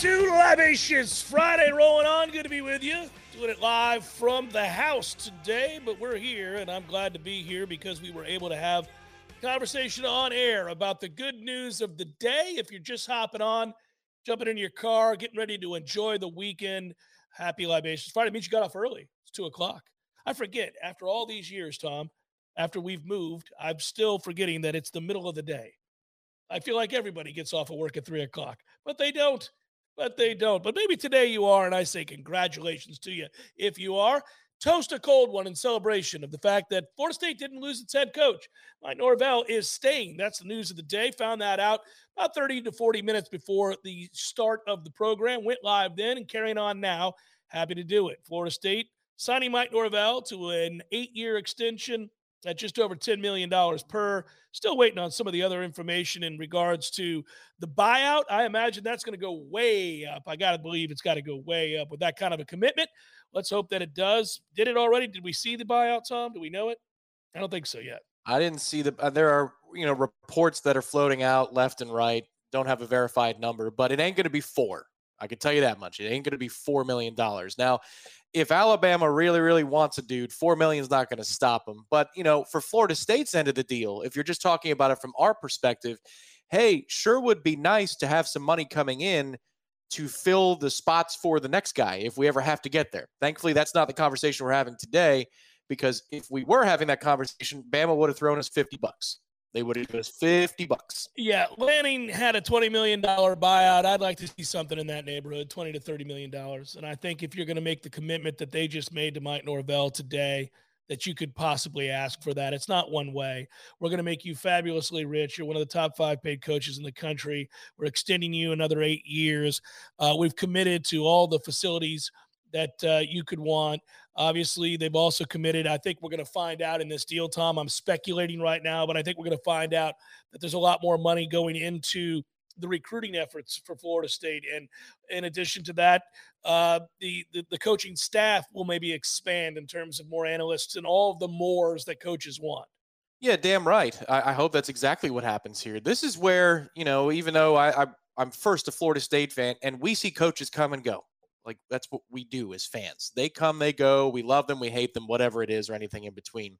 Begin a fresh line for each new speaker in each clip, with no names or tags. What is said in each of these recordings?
Two, Libations Friday rolling on. Good to be with you. Doing it live from the house today, but we're here, and I'm glad to be here because we were able to have conversation on air about the good news of the day. If you're just hopping on, jumping in your car, getting ready to enjoy the weekend, happy Libations Friday means you got off early. It's two o'clock. I forget after all these years, Tom, after we've moved, I'm still forgetting that it's the middle of the day. I feel like everybody gets off of work at three o'clock, but they don't. But they don't. But maybe today you are, and I say congratulations to you if you are. Toast a cold one in celebration of the fact that Florida State didn't lose its head coach. Mike Norvell is staying. That's the news of the day. Found that out about 30 to 40 minutes before the start of the program. Went live then and carrying on now. Happy to do it. Florida State signing Mike Norvell to an eight year extension at just over $10 million per. Still waiting on some of the other information in regards to the buyout. I imagine that's going to go way up. I got to believe it's got to go way up with that kind of a commitment. Let's hope that it does. Did it already? Did we see the buyout, Tom? Do we know it? I don't think so yet.
I didn't see the. Uh, there are you know reports that are floating out left and right. Don't have a verified number, but it ain't going to be four. I can tell you that much. It ain't going to be four million dollars. Now, if Alabama really, really wants a dude, four million is not going to stop them. But you know, for Florida State's end of the deal, if you're just talking about it from our perspective, hey, sure would be nice to have some money coming in to fill the spots for the next guy if we ever have to get there. Thankfully, that's not the conversation we're having today. Because if we were having that conversation, Bama would have thrown us 50 bucks. They would have given us 50 bucks.
Yeah, Lanning had a $20 million buyout. I'd like to see something in that neighborhood, 20 to $30 million. And I think if you're going to make the commitment that they just made to Mike Norvell today, that you could possibly ask for that. It's not one way. We're going to make you fabulously rich. You're one of the top five paid coaches in the country. We're extending you another eight years. Uh, we've committed to all the facilities that uh, you could want. Obviously, they've also committed. I think we're going to find out in this deal, Tom. I'm speculating right now, but I think we're going to find out that there's a lot more money going into the recruiting efforts for Florida State. And in addition to that, uh, the, the, the coaching staff will maybe expand in terms of more analysts and all of the mores that coaches want.
Yeah, damn right. I, I hope that's exactly what happens here. This is where you know, even though I, I I'm first a Florida State fan, and we see coaches come and go. Like that's what we do as fans. They come, they go. We love them, we hate them, whatever it is, or anything in between.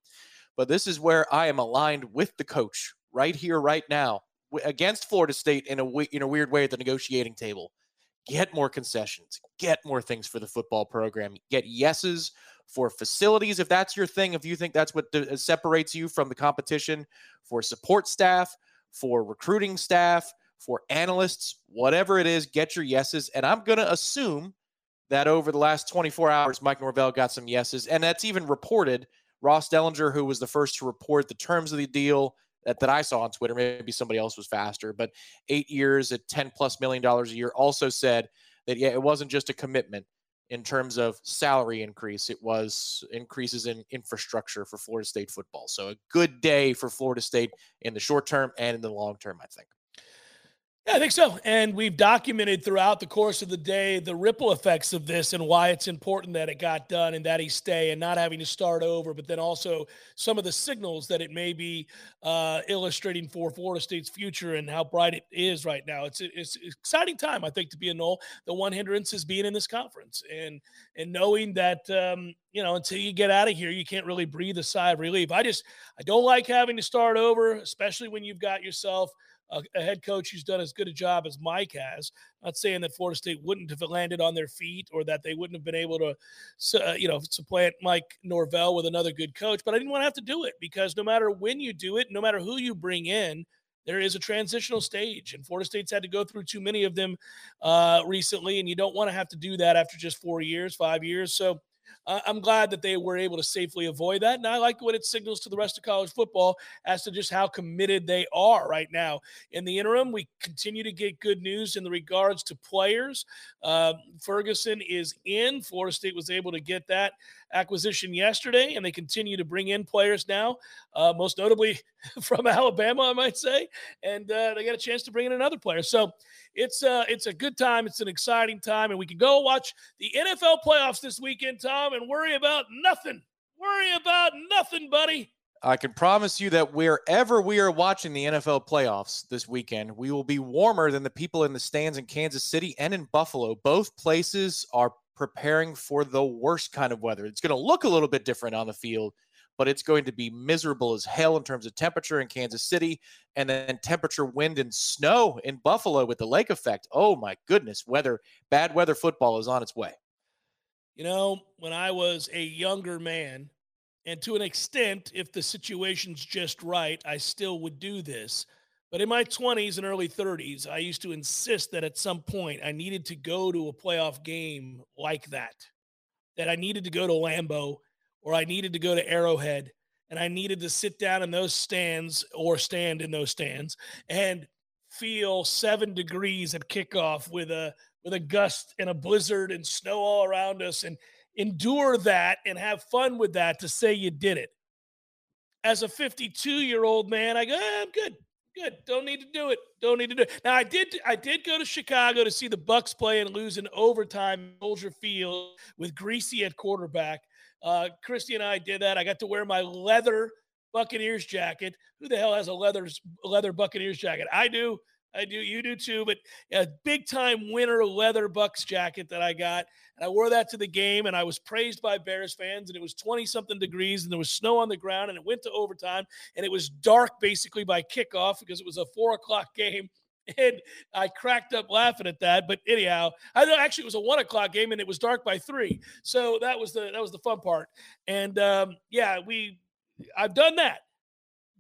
But this is where I am aligned with the coach right here, right now, against Florida State in a in a weird way at the negotiating table. Get more concessions, get more things for the football program, get yeses for facilities if that's your thing. If you think that's what d- uh, separates you from the competition, for support staff, for recruiting staff, for analysts, whatever it is, get your yeses. And I'm going to assume that over the last 24 hours, Mike Norvell got some yeses. And that's even reported. Ross Dellenger, who was the first to report the terms of the deal, that, that I saw on Twitter. Maybe somebody else was faster, but eight years at 10 plus million dollars a year also said that, yeah, it wasn't just a commitment in terms of salary increase, it was increases in infrastructure for Florida State football. So a good day for Florida State in the short term and in the long term, I think.
I think so. And we've documented throughout the course of the day the ripple effects of this and why it's important that it got done and that he stay and not having to start over, but then also some of the signals that it may be uh, illustrating for Florida State's future and how bright it is right now. It's, it's exciting time, I think, to be a Nole. The one hindrance is being in this conference and and knowing that um, you know until you get out of here, you can't really breathe a sigh of relief. I just I don't like having to start over, especially when you've got yourself – a, a, head coach who's done as good a job as Mike has. Not saying that Florida State wouldn't have landed on their feet or that they wouldn't have been able to, uh, you know, supplant Mike Norvell with another good coach, but I didn't want to have to do it because no matter when you do it, no matter who you bring in, there is a transitional stage, and Florida State's had to go through too many of them uh, recently, and you don't want to have to do that after just four years, five years. So I'm glad that they were able to safely avoid that. And I like what it signals to the rest of college football as to just how committed they are right now. In the interim, we continue to get good news in the regards to players. Uh, Ferguson is in. Florida State was able to get that acquisition yesterday, and they continue to bring in players now, uh, most notably from Alabama, I might say, and uh, they got a chance to bring in another player. So it's uh, it's a good time. It's an exciting time, and we can go watch the NFL playoffs this weekend, Tom, and worry about nothing. Worry about nothing, buddy.
I can promise you that wherever we are watching the NFL playoffs this weekend, we will be warmer than the people in the stands in Kansas City and in Buffalo. Both places are preparing for the worst kind of weather. It's going to look a little bit different on the field, but it's going to be miserable as hell in terms of temperature in Kansas City and then temperature, wind, and snow in Buffalo with the lake effect. Oh my goodness, weather, bad weather football is on its way.
You know, when I was a younger man, and to an extent, if the situation's just right, I still would do this. But in my 20s and early 30s, I used to insist that at some point I needed to go to a playoff game like that, that I needed to go to Lambeau or I needed to go to Arrowhead and I needed to sit down in those stands or stand in those stands and feel seven degrees at kickoff with a with a gust and a blizzard and snow all around us and endure that and have fun with that to say you did it. As a 52 year old man, I go, eh, I'm good. Good. Don't need to do it. Don't need to do it. Now I did I did go to Chicago to see the Bucks play and lose in overtime Soldier Field with Greasy at quarterback. Uh, Christy and I did that. I got to wear my leather Buccaneers jacket. Who the hell has a leather leather Buccaneers jacket? I do. I do. You do too. But a big time winter leather Bucks jacket that I got. And I wore that to the game and I was praised by Bears fans. And it was 20 something degrees and there was snow on the ground and it went to overtime. And it was dark basically by kickoff because it was a four o'clock game. And I cracked up laughing at that. But anyhow, I know actually it was a one o'clock game and it was dark by three. So that was the that was the fun part. And um, yeah, we I've done that.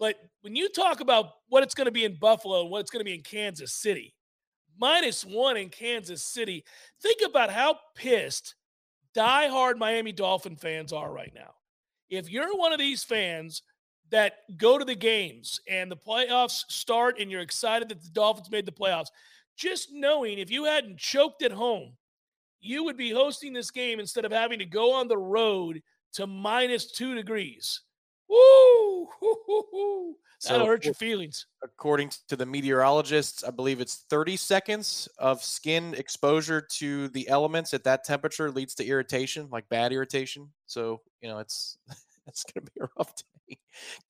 But when you talk about what it's going to be in Buffalo and what it's going to be in Kansas City, minus one in Kansas City, think about how pissed diehard Miami Dolphin fans are right now. If you're one of these fans that go to the games and the playoffs start and you're excited that the Dolphins made the playoffs, just knowing if you hadn't choked at home, you would be hosting this game instead of having to go on the road to minus two degrees. Woo! That'll so, hurt your feelings.
According to the meteorologists, I believe it's 30 seconds of skin exposure to the elements at that temperature leads to irritation, like bad irritation. So, you know, it's it's going to be a rough day.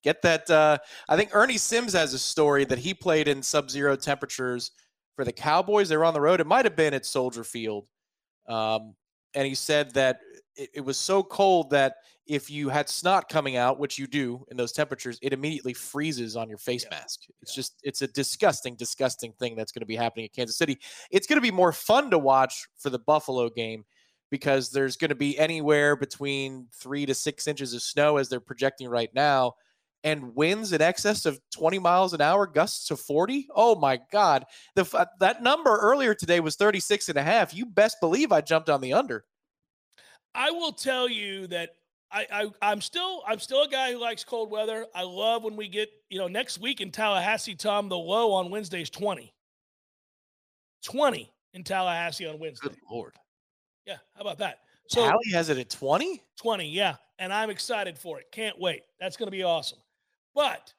Get that. Uh, I think Ernie Sims has a story that he played in sub zero temperatures for the Cowboys. They were on the road. It might have been at Soldier Field. Um, and he said that it, it was so cold that if you had snot coming out, which you do in those temperatures, it immediately freezes on your face yeah. mask. It's yeah. just, it's a disgusting, disgusting thing that's going to be happening in Kansas City. It's going to be more fun to watch for the Buffalo game because there's going to be anywhere between three to six inches of snow as they're projecting right now and winds in excess of 20 miles an hour gusts to 40 oh my god the that number earlier today was 36 and a half you best believe i jumped on the under
i will tell you that I, I I'm still I'm still a guy who likes cold weather. I love when we get you know next week in Tallahassee. Tom, the low on Wednesday is twenty. Twenty in Tallahassee on Wednesday.
Good lord.
Yeah, how about that? So
Tally has it at 20?
20, yeah. And I'm excited for it. Can't wait. That's going to be awesome. But,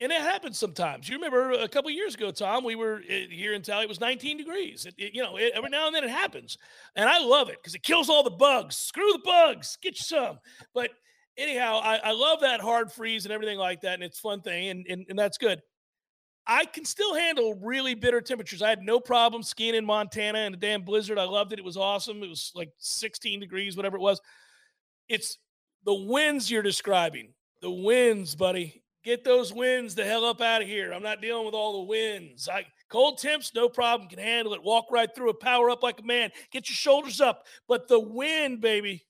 and it happens sometimes. You remember a couple years ago, Tom, we were eh, here in Tally, it was 19 degrees. It, it, you know, it, every now and then it happens. And I love it because it kills all the bugs. Screw the bugs, get you some. But anyhow, I, I love that hard freeze and everything like that. And it's fun thing. And, and, and that's good. I can still handle really bitter temperatures. I had no problem skiing in Montana in a damn blizzard. I loved it. It was awesome. It was like 16 degrees, whatever it was. It's the winds you're describing. The winds, buddy. Get those winds the hell up out of here. I'm not dealing with all the winds. I cold temps, no problem. Can handle it. Walk right through it. Power up like a man. Get your shoulders up. But the wind, baby.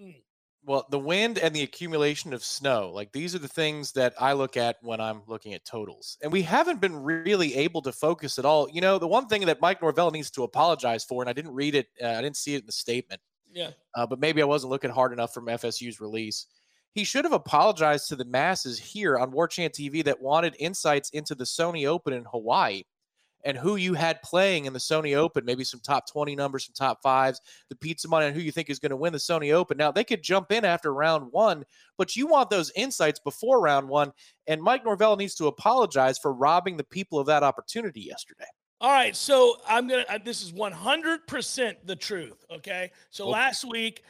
Mm.
Well, the wind and the accumulation of snow, like these are the things that I look at when I'm looking at totals. And we haven't been really able to focus at all. You know, the one thing that Mike Norvell needs to apologize for, and I didn't read it, uh, I didn't see it in the statement.
Yeah.
Uh, but maybe I wasn't looking hard enough from FSU's release. He should have apologized to the masses here on War Chant TV that wanted insights into the Sony Open in Hawaii and who you had playing in the Sony Open, maybe some top 20 numbers, some top fives, the pizza money, and who you think is going to win the Sony Open. Now, they could jump in after round one, but you want those insights before round one. And Mike Norvell needs to apologize for robbing the people of that opportunity yesterday.
All right, so I'm gonna. Uh, this is 100% the truth. Okay, so okay. last week,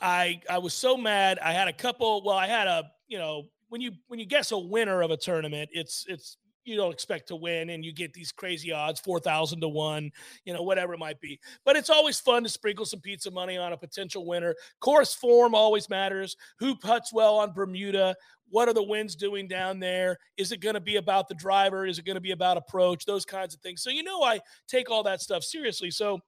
I I was so mad. I had a couple. Well, I had a you know when you when you guess a winner of a tournament, it's it's you don't expect to win and you get these crazy odds 4000 to 1 you know whatever it might be. But it's always fun to sprinkle some pizza money on a potential winner. Course form always matters. Who puts well on bermuda? What are the winds doing down there? Is it going to be about the driver? Is it going to be about approach? Those kinds of things. So you know i take all that stuff seriously. So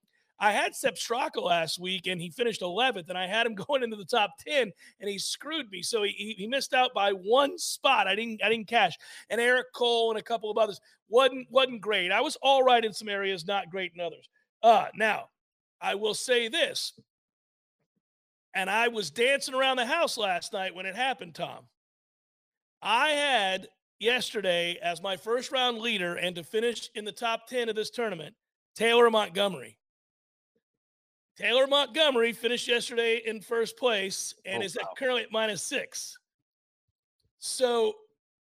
I had Sepp Straka last week and he finished 11th, and I had him going into the top 10, and he screwed me. So he, he missed out by one spot. I didn't I didn't cash. And Eric Cole and a couple of others wasn't wasn't great. I was all right in some areas, not great in others. Uh, now, I will say this, and I was dancing around the house last night when it happened, Tom. I had yesterday as my first round leader and to finish in the top 10 of this tournament, Taylor Montgomery. Taylor Montgomery finished yesterday in first place and oh, is wow. at currently at minus six. So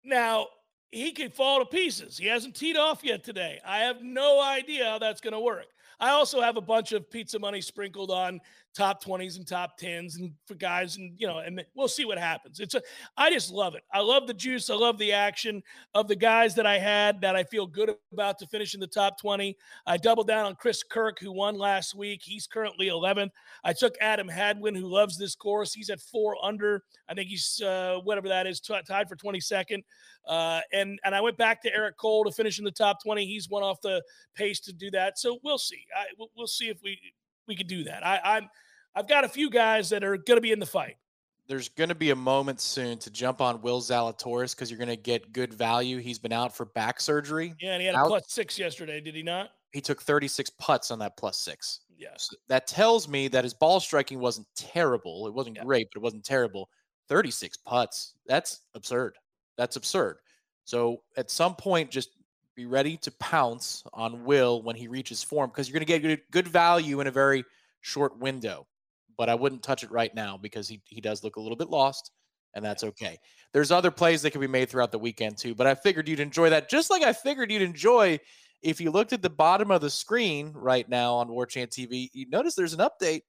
now he could fall to pieces. He hasn't teed off yet today. I have no idea how that's going to work. I also have a bunch of pizza money sprinkled on top 20s and top 10s and for guys and you know and we'll see what happens. It's a i just love it. I love the juice. I love the action of the guys that i had that i feel good about to finish in the top 20 i doubled down on chris kirk who won last week. He's currently 11th i took adam hadwin who loves this course. He's at four under. I think he's uh, whatever that is t- tied for 22nd uh, and and i went back to eric cole to finish in the top 20 he's one off the pace to do that. So we'll see. I, we'll see if we we could do that. I, I'm I've got a few guys that are going to be in the fight.
There's going to be a moment soon to jump on Will Zalatoris because you're going to get good value. He's been out for back surgery.
Yeah, and he had out. a plus six yesterday, did he not?
He took 36 putts on that plus six.
Yes. So
that tells me that his ball striking wasn't terrible. It wasn't yeah. great, but it wasn't terrible. 36 putts. That's absurd. That's absurd. So at some point, just be ready to pounce on Will when he reaches form because you're going to get good, good value in a very short window. But I wouldn't touch it right now because he, he does look a little bit lost, and that's okay. There's other plays that can be made throughout the weekend too, but I figured you'd enjoy that just like I figured you'd enjoy if you looked at the bottom of the screen right now on War Chant TV, you notice there's an update.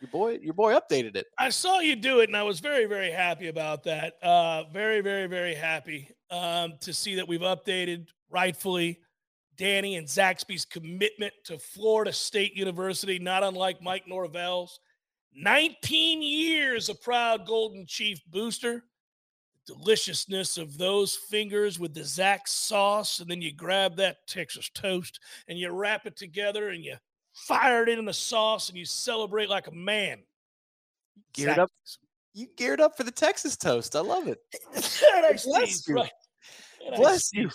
Your boy, your boy updated it.
I saw you do it, and I was very, very happy about that. Uh, very, very, very happy um, to see that we've updated rightfully Danny and Zaxby's commitment to Florida State University, not unlike Mike Norvell's. 19 years a proud Golden Chief booster. The deliciousness of those fingers with the Zax sauce, and then you grab that Texas toast and you wrap it together and you fire it in the sauce and you celebrate like a man.
Geared up. You geared up for the Texas toast. I love it.
Bless you. Right.
Bless you.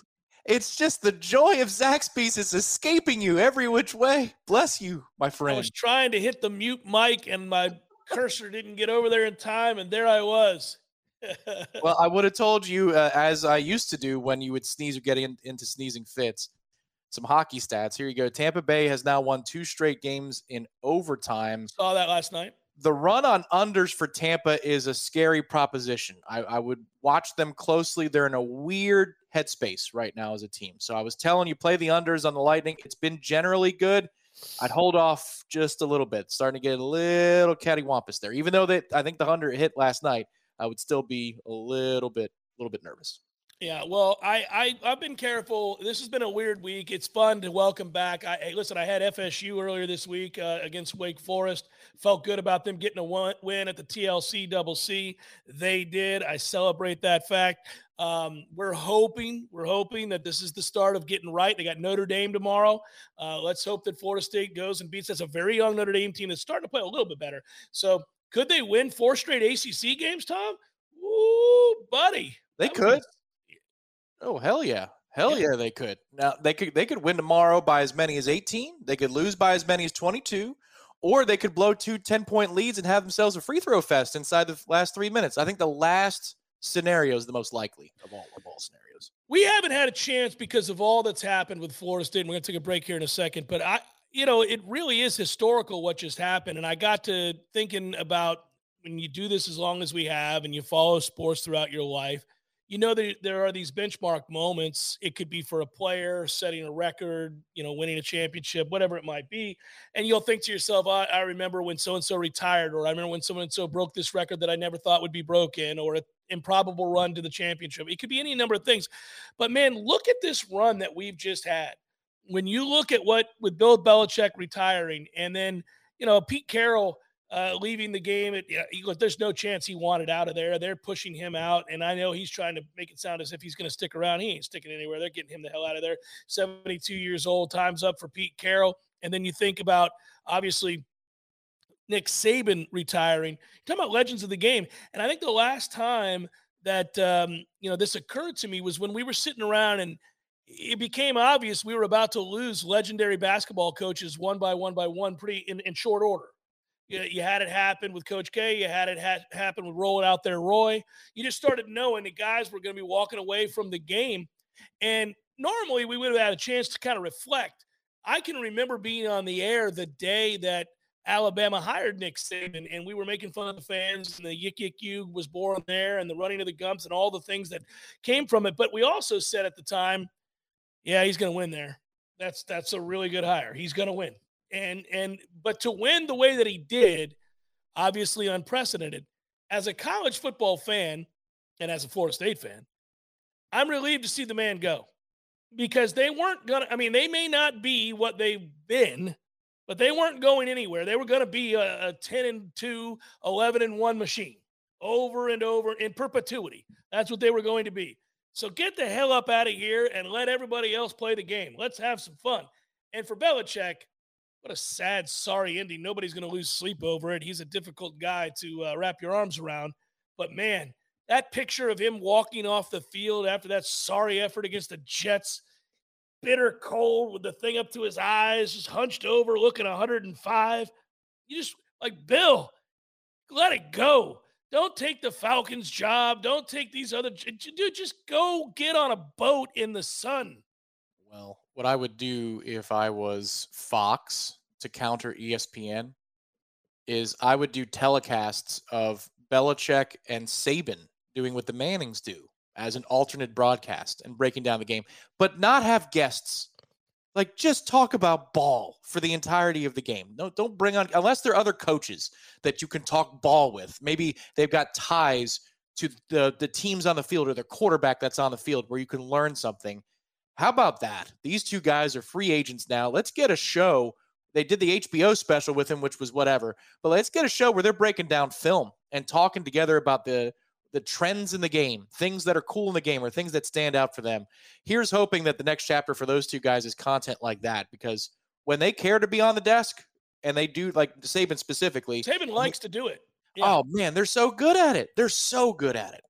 It's just the joy of Zaxby's is escaping you every which way. Bless you, my friend. I
was trying to hit the mute mic, and my cursor didn't get over there in time, and there I was.
well, I would have told you, uh, as I used to do when you would sneeze or get in, into sneezing fits, some hockey stats. Here you go. Tampa Bay has now won two straight games in overtime.
Saw that last night.
The run on unders for Tampa is a scary proposition. I, I would watch them closely. They're in a weird headspace right now as a team. So I was telling you, play the unders on the Lightning. It's been generally good. I'd hold off just a little bit. Starting to get a little cattywampus there. Even though that I think the hundred hit last night, I would still be a little bit, a little bit nervous.
Yeah, well, I, I I've been careful. This has been a weird week. It's fun to welcome back. I hey, listen. I had FSU earlier this week uh, against Wake Forest. Felt good about them getting a one, win at the TLC Double C. They did. I celebrate that fact. Um, we're hoping we're hoping that this is the start of getting right. They got Notre Dame tomorrow. Uh, let's hope that Florida State goes and beats. That's a very young Notre Dame team that's starting to play a little bit better. So could they win four straight ACC games, Tom? Ooh, buddy.
They could. Oh hell yeah. Hell yeah. yeah, they could. Now they could they could win tomorrow by as many as 18. They could lose by as many as 22, or they could blow two 10 point leads and have themselves a free throw fest inside the last three minutes. I think the last scenario is the most likely of all of all scenarios.
We haven't had a chance because of all that's happened with Florida State. We're going to take a break here in a second, but I, you know, it really is historical what just happened, and I got to thinking about when you do this as long as we have, and you follow sports throughout your life you know there, there are these benchmark moments. It could be for a player setting a record you know winning a championship whatever it might be and you'll think to yourself i, I remember when so and so retired or i remember when so and so broke this record that i never thought would be broken or an improbable run to the championship. It could be any number of things. But man look at this run that we've just had. When you look at what with bill belichick retiring and then you know pete carroll uh, leaving the game. It, he, there's no chance he wanted out of there. They're pushing him out, and I know he's trying to make it sound as if he's going to stick around. He ain't sticking anywhere. They're getting him the hell out of there. 72 years old. Time's up for Pete Carroll. And then you think about obviously Nick Saban retiring. You're talking about legends of the game, and I think the last time that um, you know this occurred to me was when we were sitting around and it became obvious we were about to lose legendary basketball coaches one by one by one pretty in, in short order you, you had it happen with Coach K. You had it ha- happen with rolling out there Roy. You just started knowing the guys were going to be walking away from the game. And normally we would have had a chance to kind of reflect. I can remember being on the air the day that Alabama hired Nick Saban, and we were making fun of the fans, and the yik yik you was born there, and the running of the gumps, and all the things that came from it. But we also said at the time, yeah, he's going to win there. That's that's a really good hire. He's going to win and and but to win the way that he did, obviously unprecedented. As a college football fan and as a Florida State fan, I'm relieved to see the man go because they weren't gonna. I mean, they may not be what they've been, but they weren't going anywhere. They were going to be a, a 10 and 2, 11 and 1 machine over and over in perpetuity. That's what they were going to be. So get the hell up out of here and let everybody else play the game. Let's have some fun. And for Belichick, what a sad, sorry ending. Nobody's going to lose sleep over it. He's a difficult guy to uh, wrap your arms around. But man, that picture of him walking off the field after that sorry effort against the Jets, bitter cold with the thing up to his eyes, just hunched over, looking 105. You just like Bill, let it go. Don't take the Falcons' job. Don't take these other dude. Just go get on a boat in the sun.
Well, what I would do if I was Fox to counter ESPN is I would do telecasts of Belichick and Saban doing what the Mannings do as an alternate broadcast and breaking down the game, but not have guests. Like just talk about ball for the entirety of the game. No, don't bring on unless there are other coaches that you can talk ball with. Maybe they've got ties to the the teams on the field or the quarterback that's on the field where you can learn something how about that? These two guys are free agents now. Let's get a show. They did the HBO special with him, which was whatever. But let's get a show where they're breaking down film and talking together about the the trends in the game, things that are cool in the game, or things that stand out for them. Here's hoping that the next chapter for those two guys is content like that because when they care to be on the desk and they do like Saban specifically,
Saban likes to do it.
Yeah. Oh man, they're so good at it. They're so good at it.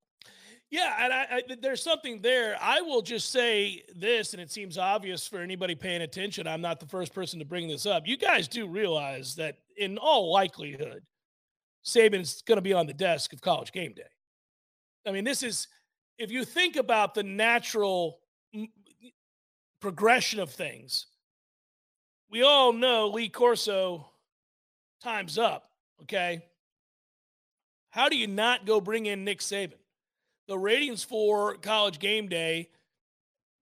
Yeah, and I, I, there's something there. I will just say this, and it seems obvious for anybody paying attention. I'm not the first person to bring this up. You guys do realize that, in all likelihood, Saban's going to be on the desk of college game day. I mean, this is, if you think about the natural progression of things, we all know Lee Corso time's up. Okay. How do you not go bring in Nick Saban? The ratings for college game day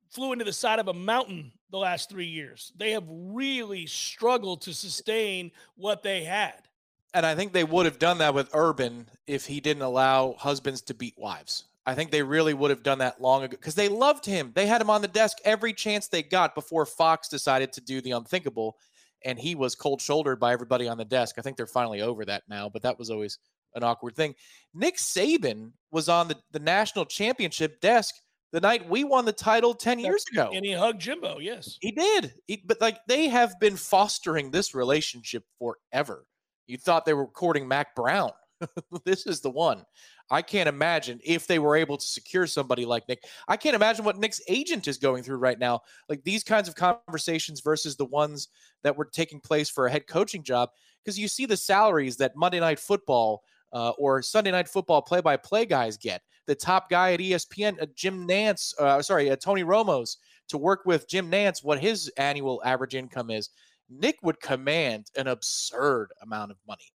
flew into the side of a mountain the last three years. They have really struggled to sustain what they had.
And I think they would have done that with Urban if he didn't allow husbands to beat wives. I think they really would have done that long ago because they loved him. They had him on the desk every chance they got before Fox decided to do the unthinkable. And he was cold shouldered by everybody on the desk. I think they're finally over that now, but that was always an awkward thing. Nick Saban was on the, the national championship desk the night we won the title 10 years ago.
And he hugged Jimbo, yes.
He did. He, but like they have been fostering this relationship forever. You thought they were courting Mack Brown. this is the one. I can't imagine if they were able to secure somebody like Nick. I can't imagine what Nick's agent is going through right now. Like these kinds of conversations versus the ones that were taking place for a head coaching job. Because you see the salaries that Monday Night Football uh, or Sunday Night Football play by play guys get. The top guy at ESPN, uh, Jim Nantz, uh, sorry, uh, Tony Romo's, to work with Jim Nantz what his annual average income is. Nick would command an absurd amount of money.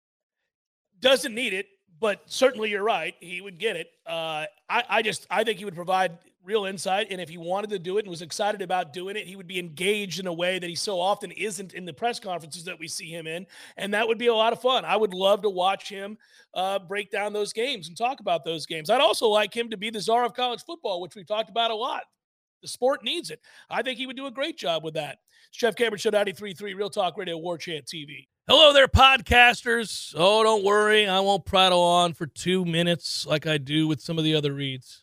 Doesn't need it but certainly you're right. He would get it. Uh, I, I just I think he would provide real insight, and if he wanted to do it and was excited about doing it, he would be engaged in a way that he so often isn't in the press conferences that we see him in, and that would be a lot of fun. I would love to watch him uh, break down those games and talk about those games. I'd also like him to be the czar of college football, which we've talked about a lot. The sport needs it. I think he would do a great job with that. Jeff Cameron Show 93.3 Real Talk Radio War Chant TV. Hello there, podcasters. Oh, don't worry. I won't prattle on for two minutes like I do with some of the other reads.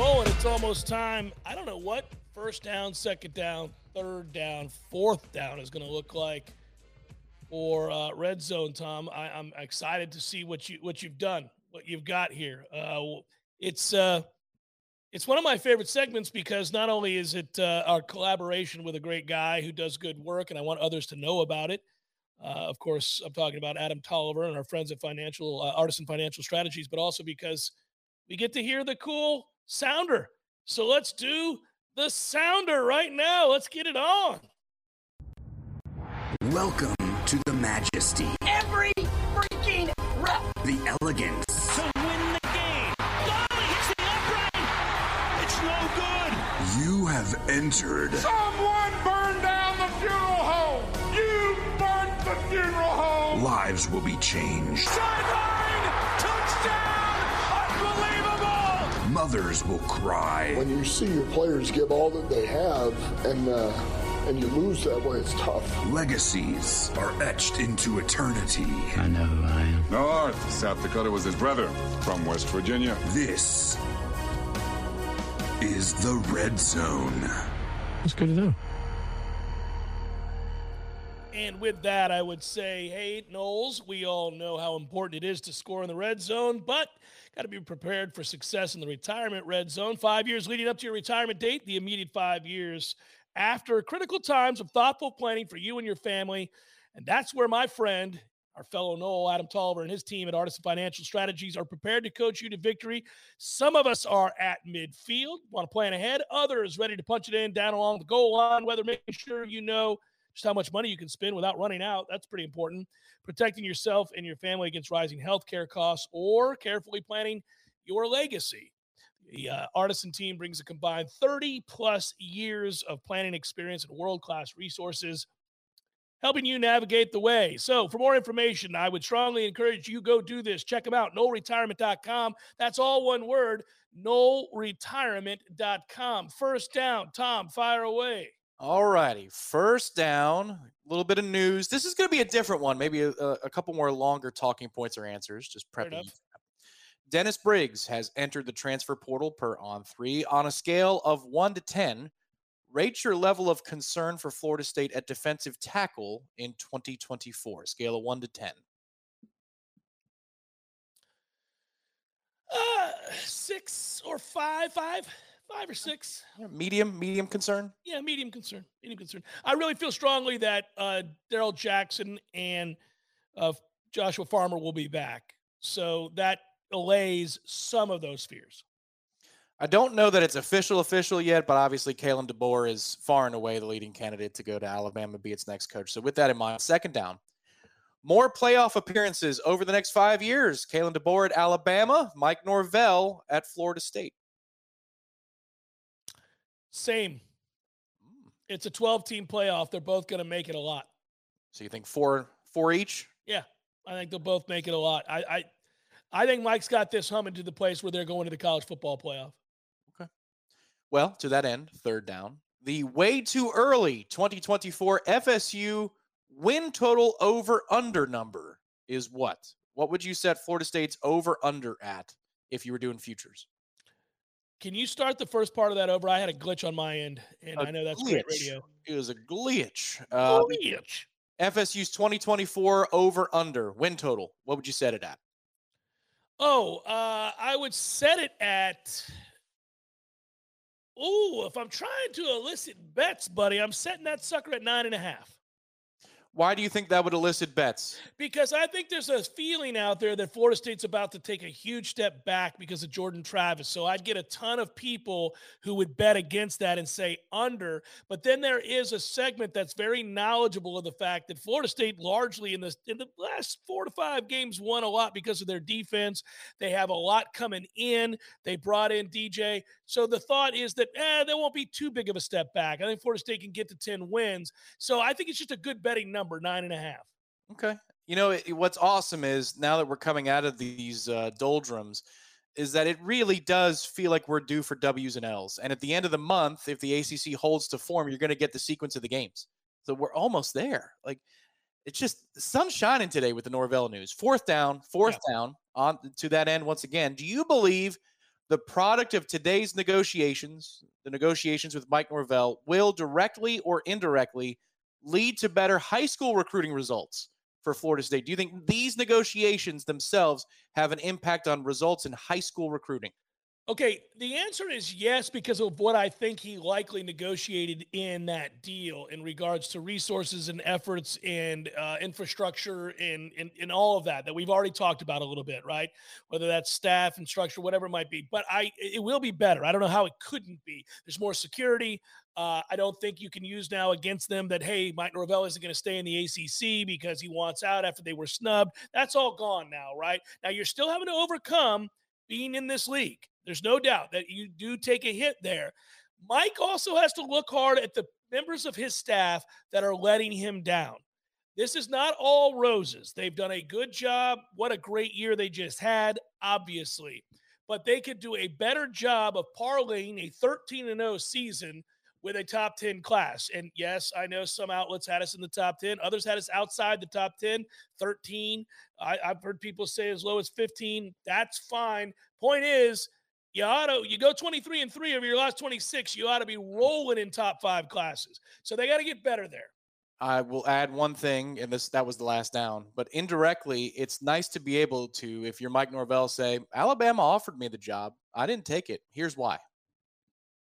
rolling. It's almost time. I don't know what first down, second down, third down, fourth down is going to look like for uh, red zone. Tom, I, am excited to see what you what you've done, what you've got here. Uh, it's uh, it's one of my favorite segments because not only is it uh, our collaboration with a great guy who does good work, and I want others to know about it. Uh, of course, I'm talking about Adam Tolliver and our friends at Financial uh, Artisan Financial Strategies, but also because we get to hear the cool sounder. So let's do the sounder right now. Let's get it on.
Welcome to the majesty.
Every freaking rep.
The elegance.
To win the game. Golly, hits the upright. It's no good.
You have entered.
Someone burned down the funeral home. You burnt the funeral home.
Lives will be changed.
Sideline.
Mothers will cry.
When you see your players give all that they have and uh, and you lose that way, it's tough.
Legacies are etched into eternity.
I know who I am.
North, South Dakota was his brother from West Virginia.
This is the Red Zone.
That's good to know. And with that, I would say, hey, Noles, we all know how important it is to score in the red zone, but got to be prepared for success in the retirement red zone. Five years leading up to your retirement date, the immediate five years after critical times of thoughtful planning for you and your family. And that's where my friend, our fellow Nole, Adam Tolliver, and his team at Artisan Financial Strategies are prepared to coach you to victory. Some of us are at midfield, want to plan ahead. Others ready to punch it in down along the goal line, whether making sure you know just how much money you can spend without running out. That's pretty important. Protecting yourself and your family against rising healthcare costs or carefully planning your legacy. The uh, Artisan team brings a combined 30 plus years of planning experience and world class resources, helping you navigate the way. So, for more information, I would strongly encourage you go do this. Check them out, noleretirement.com. That's all one word, noleretirement.com. First down, Tom, fire away.
All righty. First down, a little bit of news. This is going to be a different one, maybe a, a couple more longer talking points or answers, just prepping. Dennis Briggs has entered the transfer portal per on three. On a scale of one to 10, rate your level of concern for Florida State at defensive tackle in 2024. Scale of one to 10.
Uh, six or five, five, five or six.
Medium, medium concern.
Yeah, medium concern. Medium concern. I really feel strongly that uh, Darrell Jackson and uh, Joshua Farmer will be back, so that allays some of those fears.
I don't know that it's official official yet, but obviously Kalen DeBoer is far and away the leading candidate to go to Alabama, be its next coach. So with that in mind, second down, more playoff appearances over the next five years. Kalen DeBoer at Alabama, Mike Norvell at Florida State.
Same. Hmm. It's a 12 team playoff. They're both going to make it a lot.
So you think four four each?
Yeah, I think they'll both make it a lot. I I, I think Mike's got this humming to the place where they're going to the college football playoff.
Okay. Well, to that end, third down. The way too early 2024 FSU win total over under number is what? What would you set Florida State's over under at if you were doing futures?
Can you start the first part of that over? I had a glitch on my end, and
A
I know that's
glitch.
great radio.
It was a glitch. Uh,
glitch.
FSU's 2024 over under win total. What would you set it at?
Oh, uh, I would set it at. Oh, if I'm trying to elicit bets, buddy, I'm setting that sucker at nine and a half.
Why do you think that would elicit bets?
Because I think there's a feeling out there that Florida State's about to take a huge step back because of Jordan Travis. So I'd get a ton of people who would bet against that and say under. But then there is a segment that's very knowledgeable of the fact that Florida State largely in the in the last four to five games won a lot because of their defense. They have a lot coming in. They brought in DJ. So the thought is that eh, there won't be too big of a step back. I think Florida State can get to 10 wins. So I think it's just a good betting number, nine and a half.
Okay. You know, it, what's awesome is now that we're coming out of these uh, doldrums, is that it really does feel like we're due for W's and L's. And at the end of the month, if the ACC holds to form, you're going to get the sequence of the games. So we're almost there. Like it's just sun's shining today with the Norvell news. Fourth down, fourth down. On to that end, once again, do you believe the product of today's negotiations, the negotiations with Mike Norvell, will directly or indirectly lead to better high school recruiting results for Florida State? Do you think these negotiations themselves have an impact on results in high school recruiting?
Okay, the answer is yes because of what I think he likely negotiated in that deal in regards to resources and efforts and uh, infrastructure and, and and all of that that we've already talked about a little bit, right? Whether that's staff and structure, whatever it might be. But I, it will be better. I don't know how it couldn't be. There's more security. Uh, I don't think you can use now against them that hey, Mike Norvell isn't going to stay in the ACC because he wants out after they were snubbed. That's all gone now, right? Now you're still having to overcome being in this league. There's no doubt that you do take a hit there. Mike also has to look hard at the members of his staff that are letting him down. This is not all roses. They've done a good job. What a great year they just had, obviously. But they could do a better job of parlaying a 13 0 season with a top 10 class. And yes, I know some outlets had us in the top 10, others had us outside the top 10, 13. I, have heard people say as low as 15. That's fine. Point is, you ought to you go 23 and 3 over your last 26 you ought to be rolling in top five classes so they got to get better there
I will add one thing, and this that was the last down. But indirectly, it's nice to be able to, if you're Mike Norvell, say Alabama offered me the job, I didn't take it. Here's why.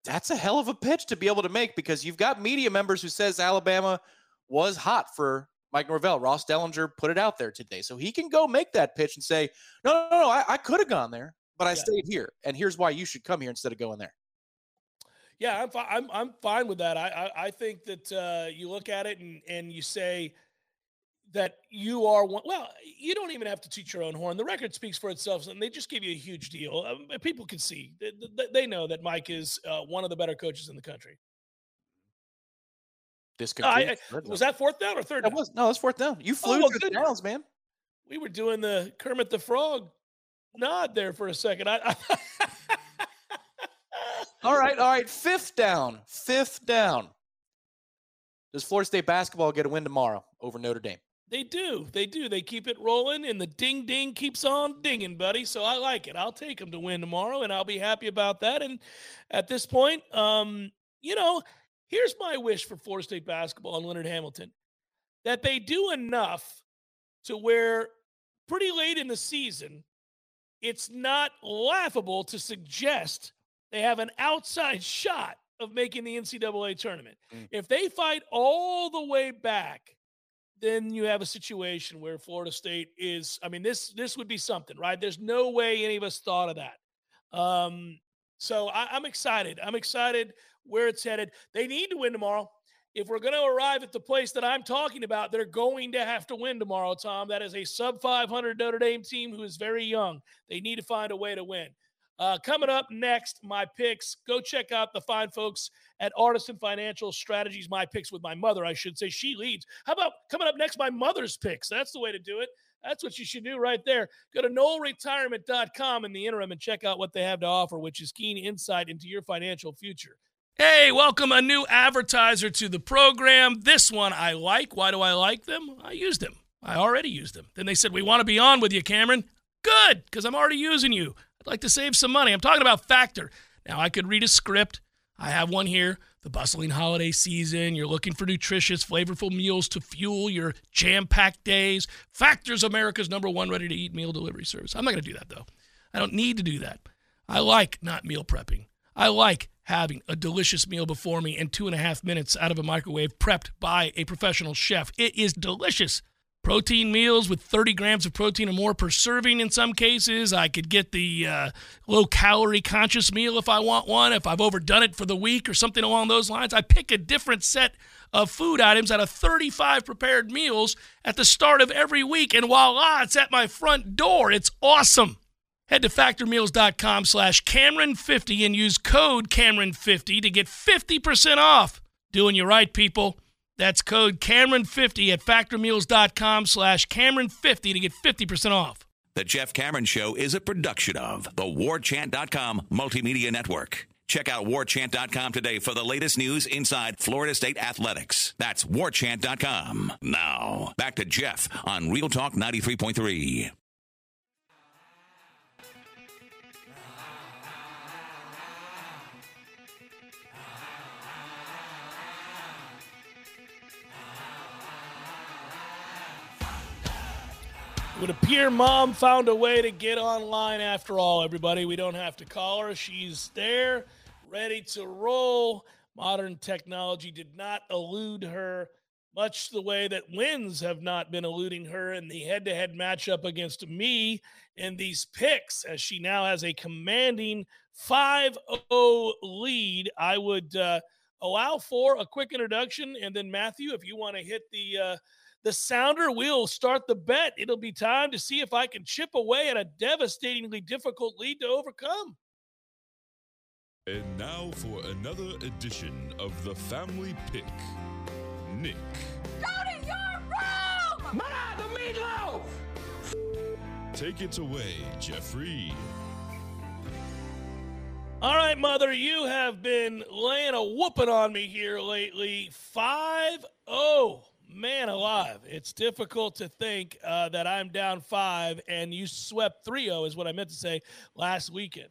That's a hell of a pitch to be able to make because you've got media members who says Alabama was hot for Mike Norvell. Ross Dellenger put it out there today, so he can go make that pitch and say, "No, no, no, I, I could have gone there, but I
Yeah.
stayed here, and here's why you should come here instead of going there."
Yeah, I'm fi- I'm I'm fine with that. I I, I think that uh, you look at it and and you say that you are one. Well, you don't even have to teach your own horn. The record speaks for itself, and they just give you a huge deal. Um, people can see they, they- know that Mike is uh, one of the better coaches in the country.
This could
I- was that fourth down or third?
That
down?
was no, that's fourth down. You flew
well,
through the downs, man.
We were doing the Kermit the Frog nod there for a second. I
All right, all right. Fifth down. Fifth down. Does Florida State basketball get a win tomorrow over Notre Dame?
They do. They do. They keep it rolling, and the ding ding keeps on dinging, buddy. So I like it. I'll take them to win tomorrow, and I'll be happy about that. And at this point, um, you know, here's my wish for Florida State basketball and Leonard Hamilton that they do enough to where pretty late in the season, it's not laughable to suggest they have an outside shot of making the NCAA tournament.
Mm.
If they fight all the way back, then you have a situation where Florida State is. I mean, this this would be something, right? There's no way any of us thought of that. Um, so I, I'm excited. I'm excited where it's headed. They need to win tomorrow. If we're going to arrive at the place that I'm talking about, they're going to have to win tomorrow, Tom. That is a sub 500 Notre Dame team who is very young. They need to find a way to win. Uh, coming up next, my picks. Go check out the fine folks at Artisan Financial Strategies. My picks with my mother, I should say. She leads. How about coming up next, my mother's picks? That's the way to do it. That's what you should do right there. Go to noleretirement.com in the interim and check out what they have to offer, which is keen insight into your financial future. Hey, welcome a new advertiser to the program. This one I like. Why do I like them? I used them. I already used them. Then they said, We want to be on with you, Cameron. Good, because I'm already using you. I'd like to save some money. I'm talking about Factor. Now, I could read a script. I have one here. The bustling holiday season. You're looking for nutritious, flavorful meals to fuel your jam packed days. Factor's America's number one ready to eat meal delivery service. I'm not going to do that, though. I don't need to do that. I like not meal prepping. I like having a delicious meal before me in two and a half minutes out of a microwave prepped by a professional chef. It is delicious. Protein meals with 30 grams of protein or more per serving in some cases. I could get the uh, low calorie conscious meal if I want one, if I've overdone it for the week or something along those lines. I pick a different set of food items out of 35 prepared meals at the start of every week. And voila, it's at my front door. It's awesome. Head to factormeals.com slash Cameron50 and use code Cameron50 to get 50% off. Doing you right, people. That's code Cameron50 at factormeals.com slash Cameron50 to get 50% off.
The Jeff Cameron Show is a production of the warchant.com multimedia network. Check out warchant.com today for the latest news inside Florida State athletics. That's warchant.com. Now, back to Jeff on Real Talk 93.3.
would appear mom found a way to get online after all, everybody. We don't have to call her. She's there, ready to roll. Modern technology did not elude her, much the way that wins have not been eluding her in the head to head matchup against me in these picks, as she now has a commanding 5 0 lead. I would uh, allow for a quick introduction, and then, Matthew, if you want to hit the. Uh, the sounder will start the bet. It'll be time to see if I can chip away at a devastatingly difficult lead to overcome.
And now for another edition of the Family Pick. Nick,
Go to your room! Ma, the meatloaf!
take it away, Jeffrey.
All right, Mother, you have been laying a whooping on me here lately. 5 0. Man alive. It's difficult to think uh, that I'm down five and you swept 3 0, is what I meant to say last weekend.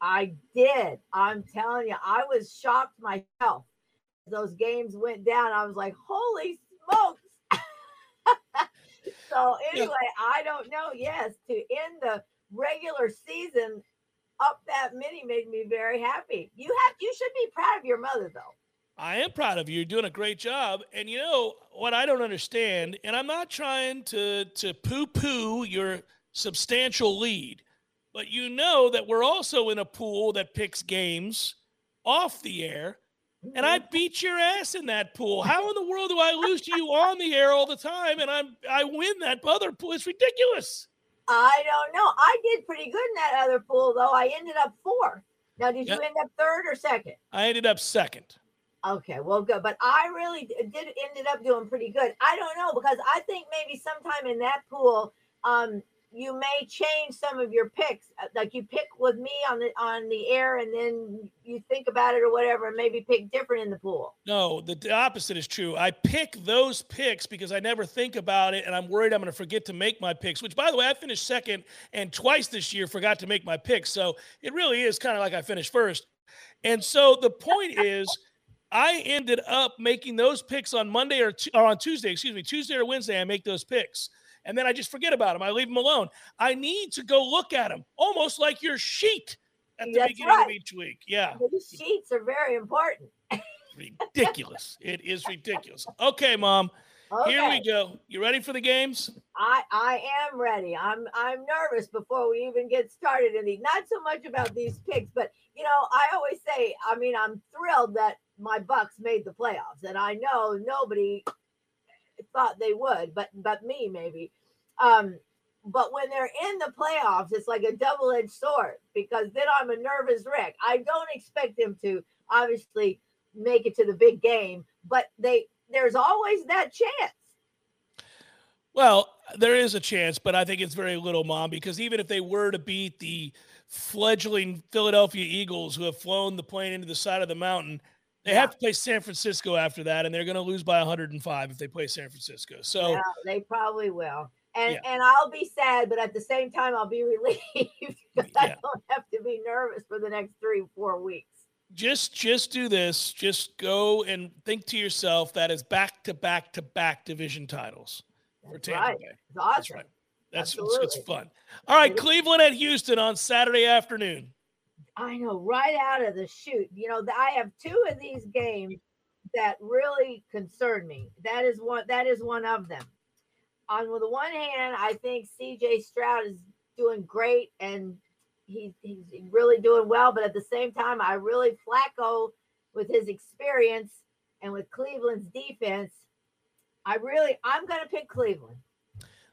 I did. I'm telling you, I was shocked myself. Those games went down. I was like, holy smokes. so anyway, I don't know. Yes, to end the regular season up that many made me very happy. You have you should be proud of your mother though.
I am proud of you. You're doing a great job. And you know what I don't understand, and I'm not trying to to poo-poo your substantial lead, but you know that we're also in a pool that picks games off the air. And I beat your ass in that pool. How in the world do I lose to you on the air all the time and I'm I win that other pool? It's ridiculous.
I don't know. I did pretty good in that other pool though. I ended up fourth. Now, did
Yeah.
you end up third or second?
I ended up second.
Okay, well, good. But I really did ended up doing pretty good. I don't know because I think maybe sometime in that pool, um, you may change some of your picks. Uh, Like you pick with me on the on the air, and then you think about it or whatever, and maybe pick different in the pool.
No, the, the opposite is true. I pick those picks because I never think about it and I'm worried I'm going to forget to make my picks, which, by the way, I finished second and twice this year forgot to make my picks. So it really is kind of like I finished first. And so the point is, I ended up making those picks on Monday or, Tu- or on Tuesday, excuse me, Tuesday or Wednesday. I make those picks. And then I just forget about them. I leave them alone. I need to go look at them almost like your sheet at the
That's
beginning of each week. Yeah
These sheets are very important.
ridiculous. it is ridiculous. Okay, mom. Here we go. You ready for the games?
I I am ready. I'm I'm nervous before we even get started in these. Not so much about these picks, but you know, I always say, I mean, I'm thrilled that my Bucks made the playoffs, and I know nobody thought they would, but but me maybe. Um, but when they're in the playoffs, it's like a double-edged sword because then I'm a nervous wreck. I don't expect them to obviously make it to the big game, but they there's always that chance.
Well, there is a chance, but I think it's very little, mom, because even if they were to beat the fledgling Philadelphia Eagles who have flown the plane into the side of the mountain, they have to play San Francisco after that, and they're going to lose by 105 if they play San Francisco. So,
Yeah, they probably will. And
Yeah.
and I'll be sad, but at the same time, I'll be relieved because I don't have to be nervous for the next three, four weeks.
just just do this just go and think to yourself that is back to back to back division titles for
That's
Tampa
right.
Bay.
Awesome.
That's right. That's it's, it's
Absolutely.
fun. All right, Cleveland at Houston on Saturday afternoon.
I know, right out of the chute. You know, I have two of these games that really concern me. That is one. That is one of them. On the one hand, I think C.J. Stroud is doing great and he's he's really doing well. But at the same time, I really Flacco with his experience and with Cleveland's defense. I really, I'm going to pick Cleveland.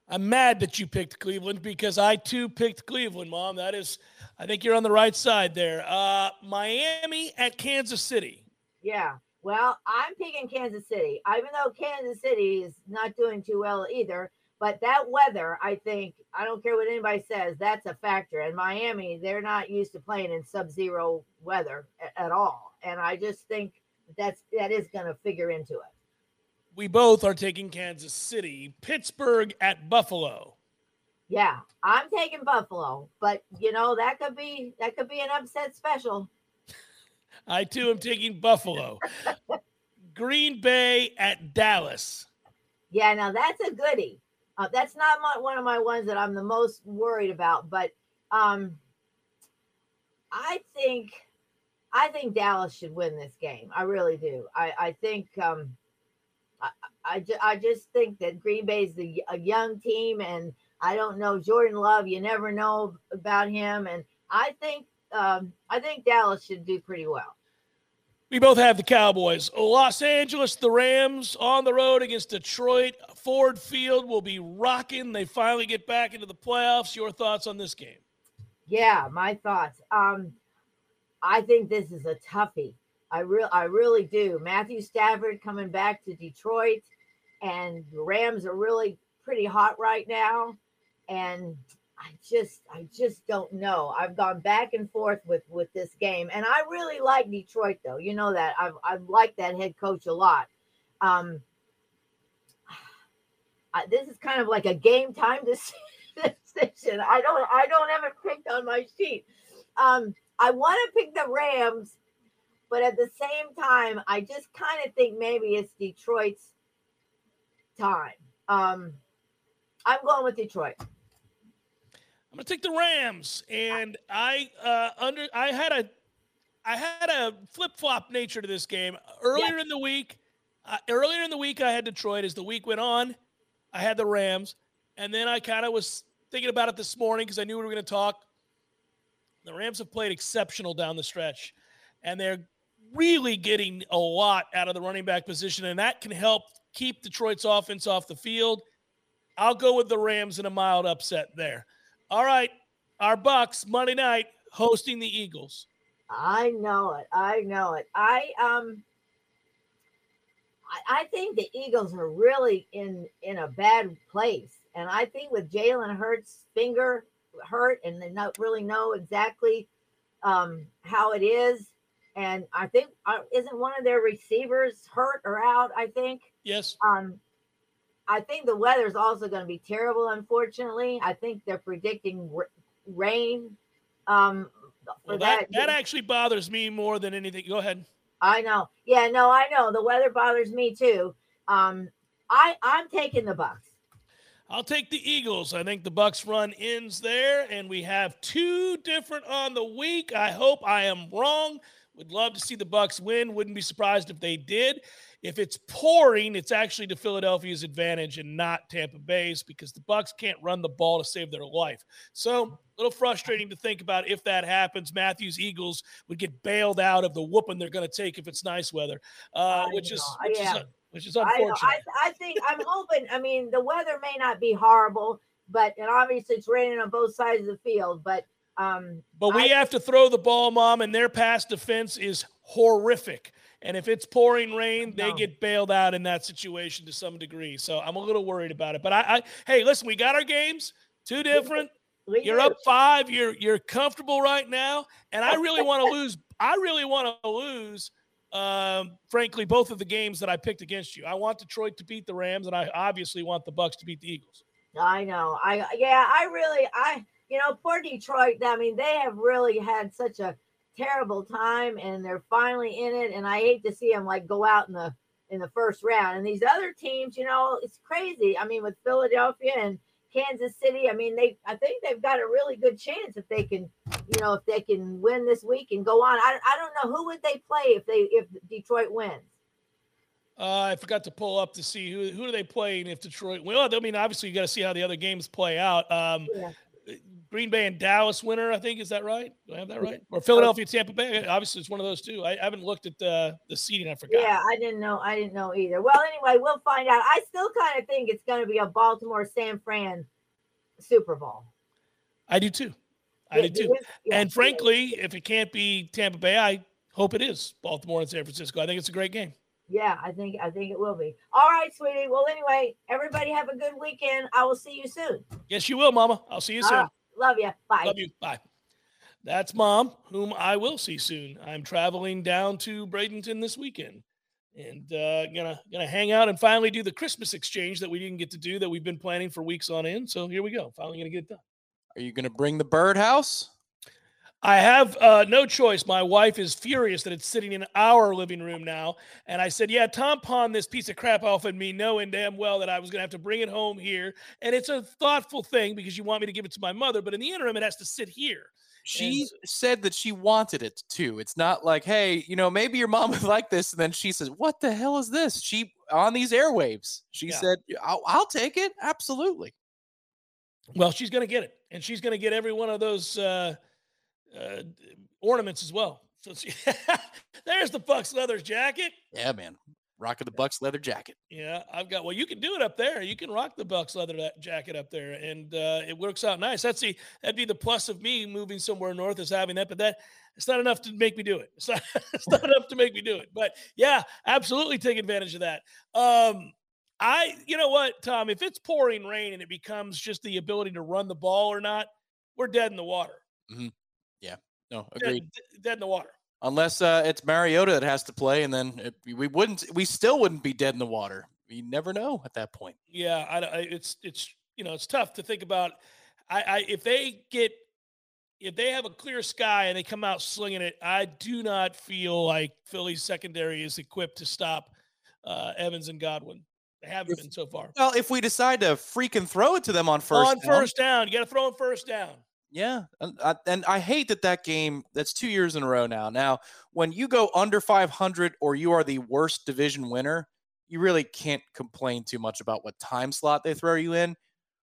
I'm mad that you picked Cleveland because I too picked Cleveland, Mom. That is, I think you're on the right side there. Uh, Miami at Kansas City.
Yeah. Well, I'm picking Kansas City, even though Kansas City is not doing too well either. But that weather, I think, I don't care what anybody says, that's a factor. And Miami, they're not used to playing in sub-zero weather a- at all. And I just think that's that is going to figure into it.
We both are taking Kansas City. Pittsburgh at Buffalo.
Yeah, I'm taking Buffalo, but you know that could be that could be an upset special.
I too am taking Buffalo. Green Bay at Dallas.
Yeah, now that's a goodie. Uh, that's not my, one of my ones that I'm the most worried about, but um, I think I think Dallas should win this game. I really do. I I think um, I I, ju- I just think that Green Bay's the, a young team, and I don't know Jordan Love. You never know about him, and I think um, I think Dallas should do pretty well.
We both have the Cowboys. Los Angeles, the Rams on the road against Detroit. Ford Field will be rocking. They finally get back into the playoffs. Your thoughts on this game?
Yeah, my thoughts. Um, I think this is a toughie. I real I really do. Matthew Stafford coming back to Detroit, and the Rams are really pretty hot right now. And I just I just don't know. I've gone back and forth with with this game, and I really like Detroit though. You know that I've I've liked that head coach a lot. Um, I, this is kind of like a game time decision. I don't I don't have it picked on my sheet. Um, I want to pick the Rams, but at the same time, I just kind of think maybe it's Detroit's time. Um, I'm going with Detroit.
I'm gonna take the Rams, and I uh, under I had a I had a flip flop nature to this game earlier in the week. Uh, earlier in the week, I had Detroit. As the week went on, I had the Rams, and then I kind of was thinking about it this morning because I knew we were going to talk. The Rams have played exceptional down the stretch, and they're really getting a lot out of the running back position, and that can help keep Detroit's offense off the field. I'll go with the Rams in a mild upset there. All right, our Bucks Monday night hosting the Eagles.
I know it. I know it. I um I, I think the Eagles are really in in a bad place. And I think with Jalen Hurts' finger hurt and they not really know exactly um how it is. And I think uh, isn't one of their receivers hurt or out, I think.
Yes.
Um I think the weather is also going to be terrible, unfortunately. I think they're predicting r- rain. Um, for
Well, that, that actually bothers me more than anything. Go ahead.
I know. Yeah, no, I know. The weather bothers me too. Um, I I'm taking the Bucks.
I'll take the Eagles. I think the Bucks run ends there, and we have two different on the week. I hope I am wrong. Would love to see the Bucks win. Wouldn't be surprised if they did. If it's pouring, it's actually to Philadelphia's advantage and not Tampa Bay's because the Bucks can't run the ball to save their life. So a little frustrating to think about if that happens. Matthews Eagles would get bailed out of the whooping they're going to take if it's nice weather, uh, which is which
Yeah.
is which is
I,
unfortunate.
I I think I'm hoping. I mean, the weather may not be horrible, but and obviously it's raining on both sides of the field. But um,
But we have to throw the ball, mom, and their pass defense is horrific. And if it's pouring rain, they
No.
get bailed out in that situation to some degree. So I'm a little worried about it. But I, I hey, listen, we got our games, two different. You're up five. You're you're comfortable right now, and I really want to lose. I really want to lose. Um, frankly, both of the games that I picked against you. I want Detroit to beat the Rams, and I obviously want the Bucks to beat the Eagles.
I know. I yeah, I really I you know, poor Detroit, I mean, they have really had such a terrible time and they're finally in it and I hate to see them like go out in the in the first round. And these other teams, you know, it's crazy. I mean, with Philadelphia and Kansas City, I mean, they I think they've got a really good chance if they can, you know, if they can win this week and go on. I, I don't know who would they play if they if Detroit wins.
Uh, I forgot to pull up to see who who do they play and if Detroit. Well, I mean, obviously you got to see how the other games play out. Um,
Yeah.
Green Bay and Dallas winner, I think, is that right? Do I have that right? Or Philadelphia, uh, Tampa Bay? Obviously, it's one of those two. I, I haven't looked at the the seating. I forgot.
Yeah, I didn't know. I didn't know either. Well, anyway, we'll find out. I still kind of think it's going to be a Baltimore San Fran Super Bowl.
I do too. I
Yeah,
do too.
is- yeah,
And frankly, if it can't be Tampa Bay, I hope it is Baltimore and San Francisco. I think it's a great game.
Yeah, I think I think it will be. All right, sweetie. Well, anyway, everybody have a good weekend. I will see you soon.
Yes, you will, Mama. I'll see you soon.
Right, love you. Bye.
Love you. Bye. That's mom, whom I will see soon. I'm traveling down to Bradenton this weekend and uh, gonna gonna hang out and finally do the Christmas exchange that we didn't get to do that we've been planning for weeks on end. So here we go. Finally gonna get it done.
Are you going to bring the birdhouse?
I have uh, no choice. My wife is furious that it's sitting in our living room now. And I said, Yeah, Tom pawned this piece of crap off of me, knowing damn well that I was going to have to bring it home here. And it's a thoughtful thing because you want me to give it to my mother. But in the interim, it has to sit here.
She said that she wanted it too. It's not like, hey, you know, maybe your mom would like this, and then she says, "What the hell is this?" She on these airwaves. She
Yeah.
said, I'll, "I'll take it, absolutely."
Well, she's going to get it. And she's going to get every one of those uh, uh, ornaments as well. So there's the Bucks leather jacket.
Yeah, man, rocking the Bucks leather jacket.
Yeah, I've got. Well, you can do it up there. You can rock the Bucks leather jacket up there, and uh, it works out nice. That's the that'd be the plus of me moving somewhere north is having that. But that it's not enough to make me do it. It's not, it's not enough to make me do it. But yeah, absolutely take advantage of that. Um, I, you know what, Tom? If it's pouring rain and it becomes just the ability to run the ball or not, we're dead in the water.
No,
Dead,
agreed.
dead in the water.
Unless uh, it's Mariota that has to play, and then it, we wouldn't, we still wouldn't be dead in the water. You never know at that point.
Yeah, I, I it's it's you know it's tough to think about. I, I if they get if they have a clear sky and they come out slinging it, I do not feel like Philly's secondary is equipped to stop uh, Evans and Godwin. They haven't been so far.
Well, if we decide to freaking throw it to them on first
on
down,
first down, you got to throw them first down.
Yeah, and I, and I hate that that game. That's two years in a row now. Now, when you go under 500 or you are the worst division winner, you really can't complain too much about what time slot they throw you in.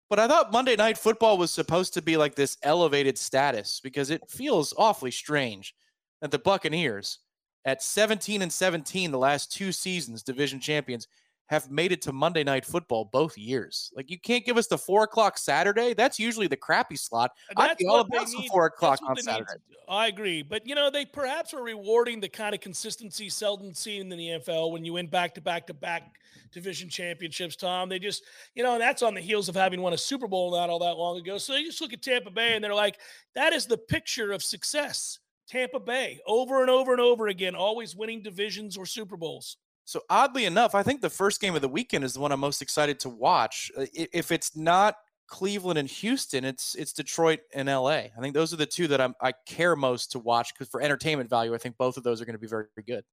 But I thought Monday Night Football was supposed to be like this elevated status because it feels awfully strange that the Buccaneers, at 17 and 17, the last two seasons, division champions, have made it to Monday Night Football both years. Like you can't give us the four o'clock Saturday. That's usually the crappy slot. I'd be all about some four o'clock on
they need
Saturday.
I agree, but you know they perhaps are rewarding the kind of consistency seldom seen in the NFL when you win back to back to back division championships. Tom, they just you know that's on the heels of having won a Super Bowl not all that long ago. So you just look at Tampa Bay and they're like, that is the picture of success. Tampa Bay over and over and over again, always winning divisions or Super Bowls.
So oddly enough, I think the first game of the weekend is the one I'm most excited to watch. Uh, If it's not Cleveland and Houston, it's it's Detroit and LA. I think those are the two that I'm, I care most to watch because for entertainment value, I think both of those are going to be very, very good.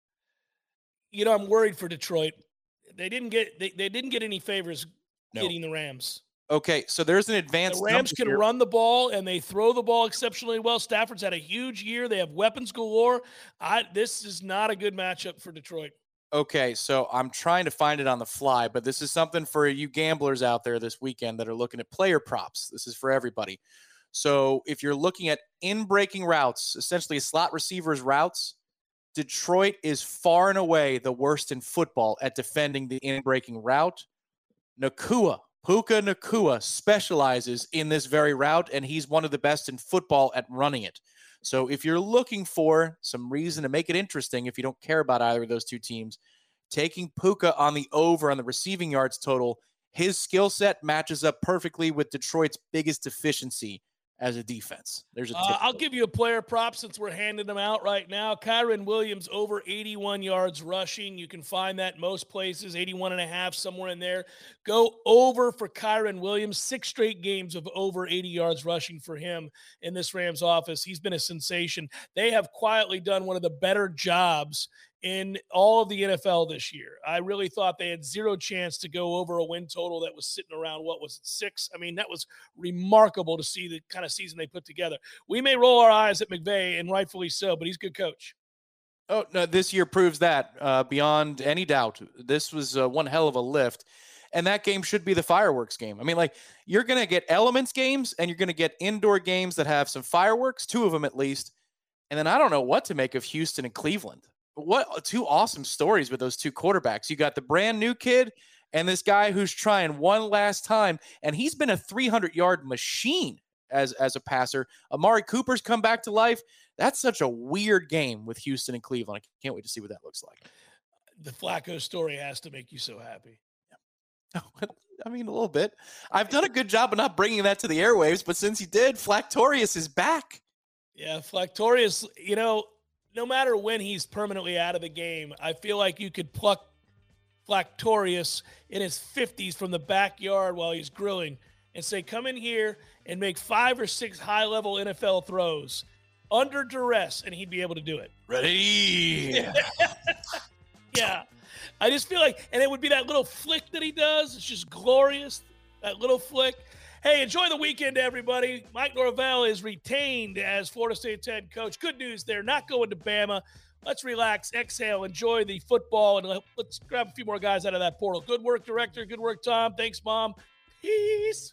You know, I'm worried for Detroit. They didn't get they, they didn't get any favors
No.
getting the Rams.
Okay, so there's an advanced.
The Rams can
here.
run the ball and they throw the ball exceptionally well. Stafford's had a huge year. They have weapons galore. I this is not a good matchup for Detroit.
Okay, so I'm trying to find it on the fly, but this is something for you gamblers out there this weekend that are looking at player props. This is for everybody. So if you're looking at in breaking routes, essentially slot receivers' routes, Detroit is far and away the worst in football at defending the in breaking route. Nacua, Puka Nacua specializes in this very route, and he's one of the best in football at running it. So if you're looking for some reason to make it interesting, if you don't care about either of those two teams, taking Puka on the over on the receiving yards total, his skill set matches up perfectly with Detroit's biggest deficiency as a defense. There's a.
Uh, I'll give you a player prop since we're handing them out right now. Kyren Williams over 81 yards rushing. You can find that most places, 81 and a half, somewhere in there. Go over for Kyren Williams. Six straight games of over 80 yards rushing for him in this Rams office. He's been a sensation. They have quietly done one of the better jobs in all of the NFL this year. I really thought they had zero chance to go over a win total that was sitting around what was it six? I mean, that was remarkable to see the kind of season they put together. We may roll our eyes at McVay, and rightfully so, but he's a good coach.
Oh no, this year proves that uh, beyond any doubt. This was uh, one hell of a lift, and that game should be the fireworks game. I mean, like you're going to get elements games, and you're going to get indoor games that have some fireworks, two of them at least. And then I don't know what to make of Houston and Cleveland. What uh, two awesome stories with those two quarterbacks. You got the brand new kid and this guy who's trying one last time, and he's been a 300 yard machine as as a passer. Amari Cooper's come back to life. That's such a weird game with Houston and Cleveland. I can't wait to see what that looks like.
The Flacco story has to make you so happy.
I mean, a little bit. I've done a good job of not bringing that to the airwaves, but since he did, Flactorius is back.
Yeah, Flactorius, you know, no matter when he's permanently out of the game, I feel like you could pluck Flactorius in his 50s from the backyard while he's grilling and say, come in here and make five or six high level NFL throws under duress, and he'd be able to do it.
Ready?
Yeah. I just feel like, and it would be that little flick that he does. It's just glorious. That little flick. Hey, enjoy the weekend, everybody. Mike Norvell is retained as Florida State's head coach. Good news there, not going to Bama. Let's relax, exhale, enjoy the football, and let- let's grab a few more guys out of that portal. Good work, director. Good work, Tom. Thanks, Mom. Peace.